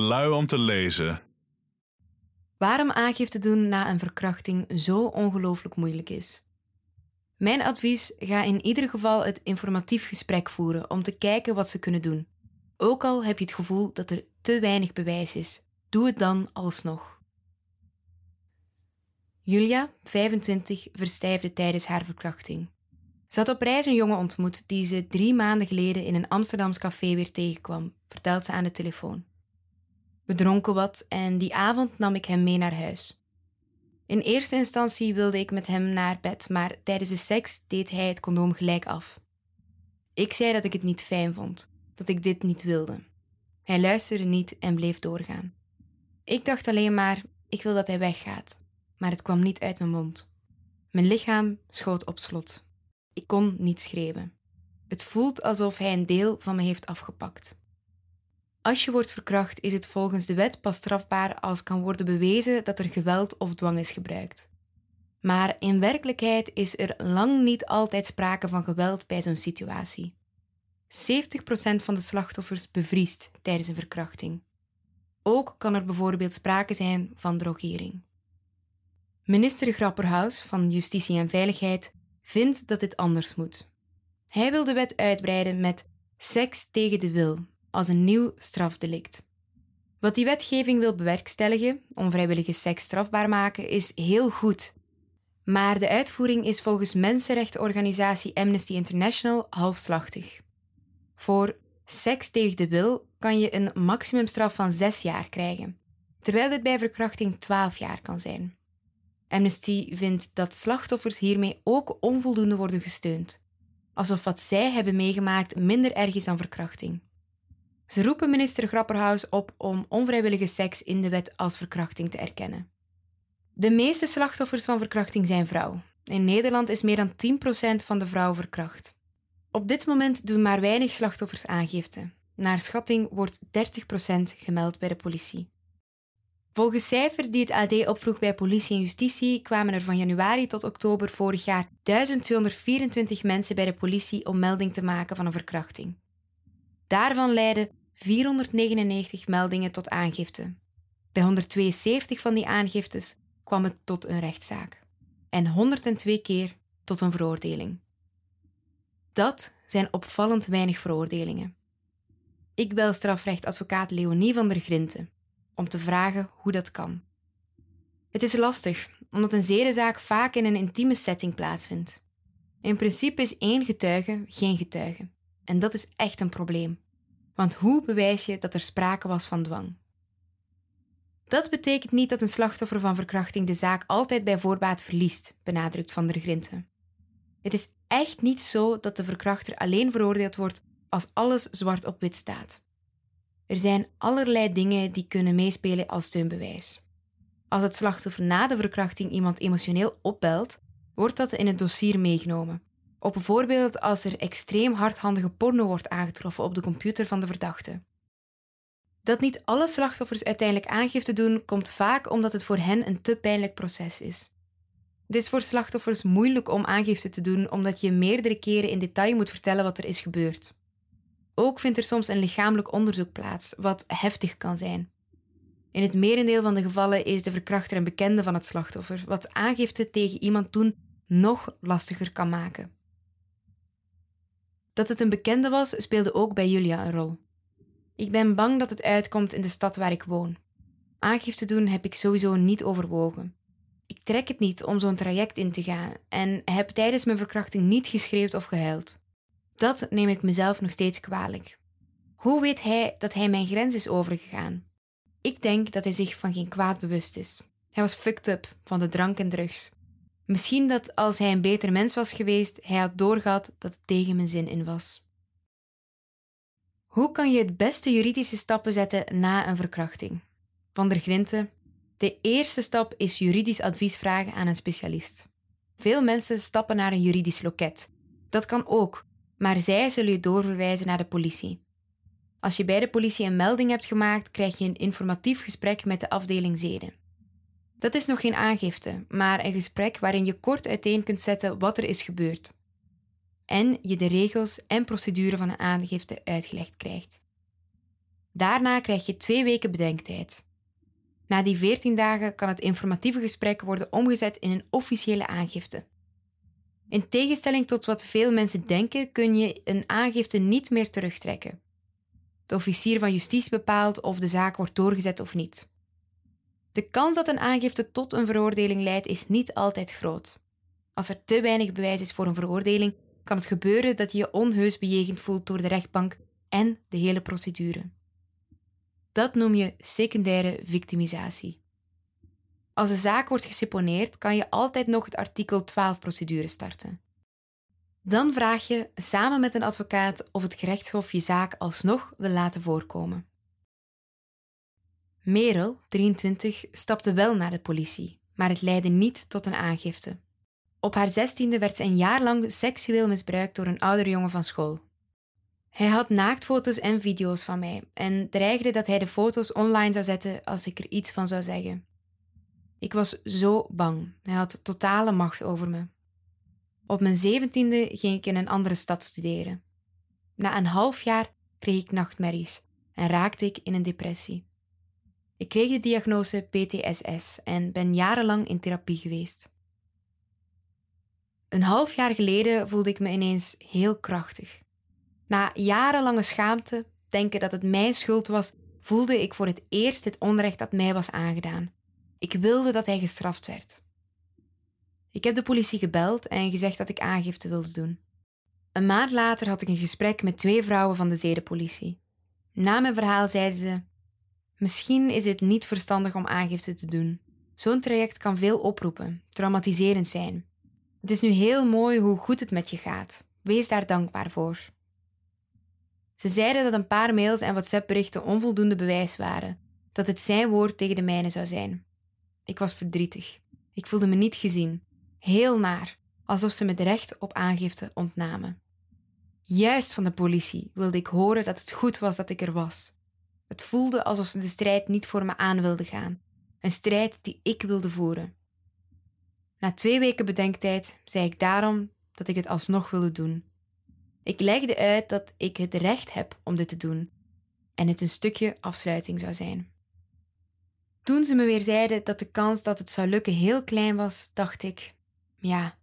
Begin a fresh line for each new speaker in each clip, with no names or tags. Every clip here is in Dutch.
Lui om te lezen.
Waarom aangifte doen na een verkrachting zo ongelooflijk moeilijk is. Mijn advies: ga in ieder geval het informatief gesprek voeren om te kijken wat ze kunnen doen. Ook al heb je het gevoel dat er te weinig bewijs is, doe het dan alsnog. Julia, 25, verstijfde tijdens haar verkrachting. Ze had op reis een jongen ontmoet die ze drie maanden geleden in een Amsterdams café weer tegenkwam, vertelt ze aan de telefoon. We dronken wat en die avond nam ik hem mee naar huis. In eerste instantie wilde ik met hem naar bed, maar tijdens de seks deed hij het condoom gelijk af. Ik zei dat ik het niet fijn vond, dat ik dit niet wilde. Hij luisterde niet en bleef doorgaan. Ik dacht alleen maar, ik wil dat hij weggaat, maar het kwam niet uit mijn mond. Mijn lichaam schoot op slot. Ik kon niet schreeuwen. Het voelt alsof hij een deel van me heeft afgepakt. Als je wordt verkracht, is het volgens de wet pas strafbaar als kan worden bewezen dat er geweld of dwang is gebruikt. Maar in werkelijkheid is er lang niet altijd sprake van geweld bij zo'n situatie. 70% van de slachtoffers bevriest tijdens een verkrachting. Ook kan er bijvoorbeeld sprake zijn van drogering. Minister Grapperhaus van Justitie en Veiligheid vindt dat dit anders moet. Hij wil de wet uitbreiden met seks tegen de wil als een nieuw strafdelict. Wat die wetgeving wil bewerkstelligen, onvrijwillige seks strafbaar maken, is heel goed. Maar de uitvoering is volgens mensenrechtenorganisatie Amnesty International halfslachtig. Voor seks tegen de wil kan je een maximumstraf van zes jaar krijgen, terwijl dit bij verkrachting 12 jaar kan zijn. Amnesty vindt dat slachtoffers hiermee ook onvoldoende worden gesteund, alsof wat zij hebben meegemaakt minder erg is dan verkrachting. Ze roepen minister Grapperhaus op om onvrijwillige seks in de wet als verkrachting te erkennen. De meeste slachtoffers van verkrachting zijn vrouw. In Nederland is meer dan 10% van de vrouwen verkracht. Op dit moment doen maar weinig slachtoffers aangifte. Naar schatting wordt 30% gemeld bij de politie. Volgens cijfers die het AD opvroeg bij politie en justitie kwamen er van januari tot oktober vorig jaar 1224 mensen bij de politie om melding te maken van een verkrachting. Daarvan leidden 499 meldingen tot aangifte. Bij 172 van die aangiftes kwam het tot een rechtszaak. En 102 keer tot een veroordeling. Dat zijn opvallend weinig veroordelingen. Ik bel strafrechtadvocaat Leonie van der Grinten om te vragen hoe dat kan. Het is lastig, omdat een zedenzaak vaak in een intieme setting plaatsvindt. In principe is één getuige geen getuige. En dat is echt een probleem. Want hoe bewijs je dat er sprake was van dwang? Dat betekent niet dat een slachtoffer van verkrachting de zaak altijd bij voorbaat verliest, benadrukt Van der Grinten. Het is echt niet zo dat de verkrachter alleen veroordeeld wordt als alles zwart op wit staat. Er zijn allerlei dingen die kunnen meespelen als steunbewijs. Als het slachtoffer na de verkrachting iemand emotioneel opbelt, wordt dat in het dossier meegenomen. Op bijvoorbeeld als er extreem hardhandige porno wordt aangetroffen op de computer van de verdachte. Dat niet alle slachtoffers uiteindelijk aangifte doen, komt vaak omdat het voor hen een te pijnlijk proces is. Het is voor slachtoffers moeilijk om aangifte te doen omdat je meerdere keren in detail moet vertellen wat er is gebeurd. Ook vindt er soms een lichamelijk onderzoek plaats, wat heftig kan zijn. In het merendeel van de gevallen is de verkrachter een bekende van het slachtoffer, wat aangifte tegen iemand doen nog lastiger kan maken. Dat het een bekende was, speelde ook bij Julia een rol. Ik ben bang dat het uitkomt in de stad waar ik woon. Aangifte doen heb ik sowieso niet overwogen. Ik trek het niet om zo'n traject in te gaan en heb tijdens mijn verkrachting niet geschreeuwd of gehuild. Dat neem ik mezelf nog steeds kwalijk. Hoe weet hij dat hij mijn grens is overgegaan? Ik denk dat hij zich van geen kwaad bewust is. Hij was fucked up van de drank en drugs. Misschien dat als hij een beter mens was geweest, hij had doorgehad dat het tegen mijn zin in was. Hoe kan je het beste juridische stappen zetten na een verkrachting? Van der Grinten. De eerste stap is juridisch advies vragen aan een specialist. Veel mensen stappen naar een juridisch loket. Dat kan ook, maar zij zullen je doorverwijzen naar de politie. Als je bij de politie een melding hebt gemaakt, krijg je een informatief gesprek met de afdeling zeden. Dat is nog geen aangifte, maar een gesprek waarin je kort uiteen kunt zetten wat er is gebeurd. En je de regels en procedure van een aangifte uitgelegd krijgt. Daarna krijg je twee weken bedenktijd. Na die 14 dagen kan het informatieve gesprek worden omgezet in een officiële aangifte. In tegenstelling tot wat veel mensen denken, kun je een aangifte niet meer terugtrekken. De officier van justitie bepaalt of de zaak wordt doorgezet of niet. De kans dat een aangifte tot een veroordeling leidt is niet altijd groot. Als er te weinig bewijs is voor een veroordeling, kan het gebeuren dat je je onheus bejegend voelt door de rechtbank en de hele procedure. Dat noem je secundaire victimisatie. Als de zaak wordt geseponeerd, kan je altijd nog het artikel 12-procedure starten. Dan vraag je samen met een advocaat of het gerechtshof je zaak alsnog wil laten voorkomen. Merel, 23, stapte wel naar de politie, maar het leidde niet tot een aangifte. Op haar zestiende werd ze een jaar lang seksueel misbruikt door een oudere jongen van school. Hij had naaktfoto's en video's van mij en dreigde dat hij de foto's online zou zetten als ik er iets van zou zeggen. Ik was zo bang. Hij had totale macht over me. Op mijn zeventiende ging ik in een andere stad studeren. Na een half jaar kreeg ik nachtmerries en raakte ik in een depressie. Ik kreeg de diagnose PTSS en ben jarenlang in therapie geweest. Een half jaar geleden voelde ik me ineens heel krachtig. Na jarenlange schaamte, denken dat het mijn schuld was, voelde ik voor het eerst het onrecht dat mij was aangedaan. Ik wilde dat hij gestraft werd. Ik heb de politie gebeld en gezegd dat ik aangifte wilde doen. Een maand later had ik een gesprek met twee vrouwen van de zedenpolitie. Na mijn verhaal zeiden ze: Misschien is het niet verstandig om aangifte te doen. Zo'n traject kan veel oproepen, traumatiserend zijn. Het is nu heel mooi hoe goed het met je gaat. Wees daar dankbaar voor. Ze zeiden dat een paar mails en WhatsApp-berichten onvoldoende bewijs waren, dat het zijn woord tegen de mijne zou zijn. Ik was verdrietig. Ik voelde me niet gezien. Heel naar, alsof ze me het recht op aangifte ontnamen. Juist van de politie wilde ik horen dat het goed was dat ik er was. Het voelde alsof ze de strijd niet voor me aan wilden gaan, een strijd die ik wilde voeren. Na twee weken bedenktijd zei ik daarom dat ik het alsnog wilde doen. Ik legde uit dat ik het recht heb om dit te doen en het een stukje afsluiting zou zijn. Toen ze me weer zeiden dat de kans dat het zou lukken heel klein was, dacht ik: ja,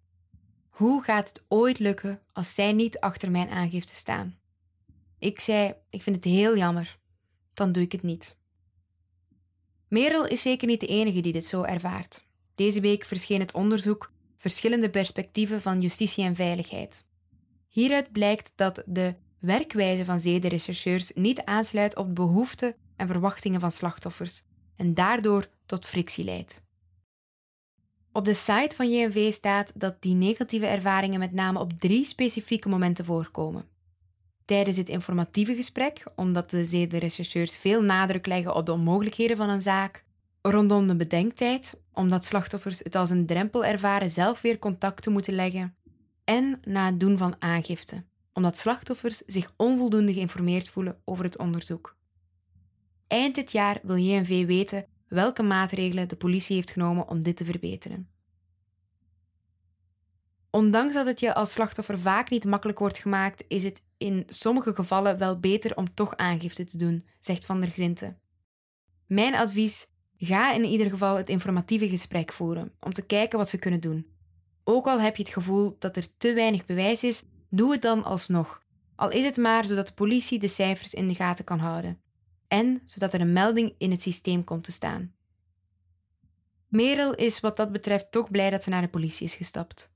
hoe gaat het ooit lukken als zij niet achter mijn aangifte staan? Ik zei: ik vind het heel jammer, dan doe ik het niet. Merel is zeker niet de enige die dit zo ervaart. Deze week verscheen het onderzoek Verschillende perspectieven van justitie en veiligheid. Hieruit blijkt dat de werkwijze van zedenrechercheurs niet aansluit op de behoeften en verwachtingen van slachtoffers en daardoor tot frictie leidt. Op de site van JNV staat dat die negatieve ervaringen met name op drie specifieke momenten voorkomen. Tijdens het informatieve gesprek, omdat de zedenrechercheurs veel nadruk leggen op de onmogelijkheden van een zaak, rondom de bedenktijd, omdat slachtoffers het als een drempel ervaren zelf weer contact te moeten leggen, en na het doen van aangifte, omdat slachtoffers zich onvoldoende geïnformeerd voelen over het onderzoek. Eind dit jaar wil JNV weten welke maatregelen de politie heeft genomen om dit te verbeteren. Ondanks dat het je als slachtoffer vaak niet makkelijk wordt gemaakt, is het in sommige gevallen wel beter om toch aangifte te doen, zegt Van der Grinten. Mijn advies: ga in ieder geval het informatieve gesprek voeren om te kijken wat ze kunnen doen. Ook al heb je het gevoel dat er te weinig bewijs is, doe het dan alsnog. Al is het maar zodat de politie de cijfers in de gaten kan houden. En zodat er een melding in het systeem komt te staan. Merel is wat dat betreft toch blij dat ze naar de politie is gestapt.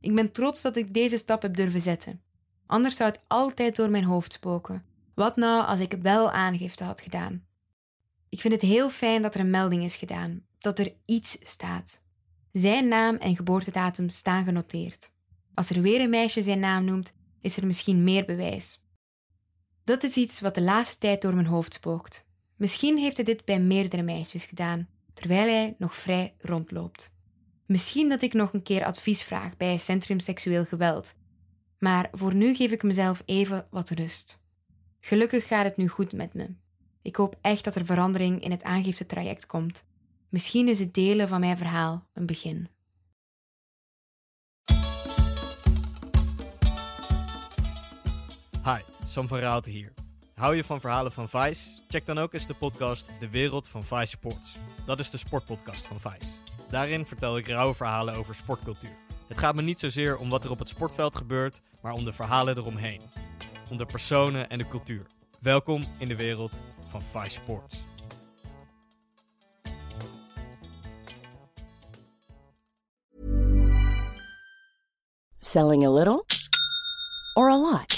Ik ben trots dat ik deze stap heb durven zetten. Anders zou het altijd door mijn hoofd spoken. Wat nou als ik wel aangifte had gedaan? Ik vind het heel fijn dat er een melding is gedaan, dat er iets staat. Zijn naam en geboortedatum staan genoteerd. Als er weer een meisje zijn naam noemt, is er misschien meer bewijs. Dat is iets wat de laatste tijd door mijn hoofd spookt. Misschien heeft hij dit bij meerdere meisjes gedaan, terwijl hij nog vrij rondloopt. Misschien dat ik nog een keer advies vraag bij Centrum Seksueel Geweld. Maar voor nu geef ik mezelf even wat rust. Gelukkig gaat het nu goed met me. Ik hoop echt dat er verandering in het aangiftetraject komt. Misschien is het delen van mijn verhaal een begin.
Hi, Sam van Raalte hier. Hou je van verhalen van Vice? Check dan ook eens de podcast De Wereld van Vice Sports. Dat is de sportpodcast van Vice. Daarin vertel ik rauwe verhalen over sportcultuur. Het gaat me niet zozeer om wat er op het sportveld gebeurt, maar om de verhalen eromheen. Om de personen en de cultuur. Welkom in de wereld van Vice Sports.
Selling a little or a lot?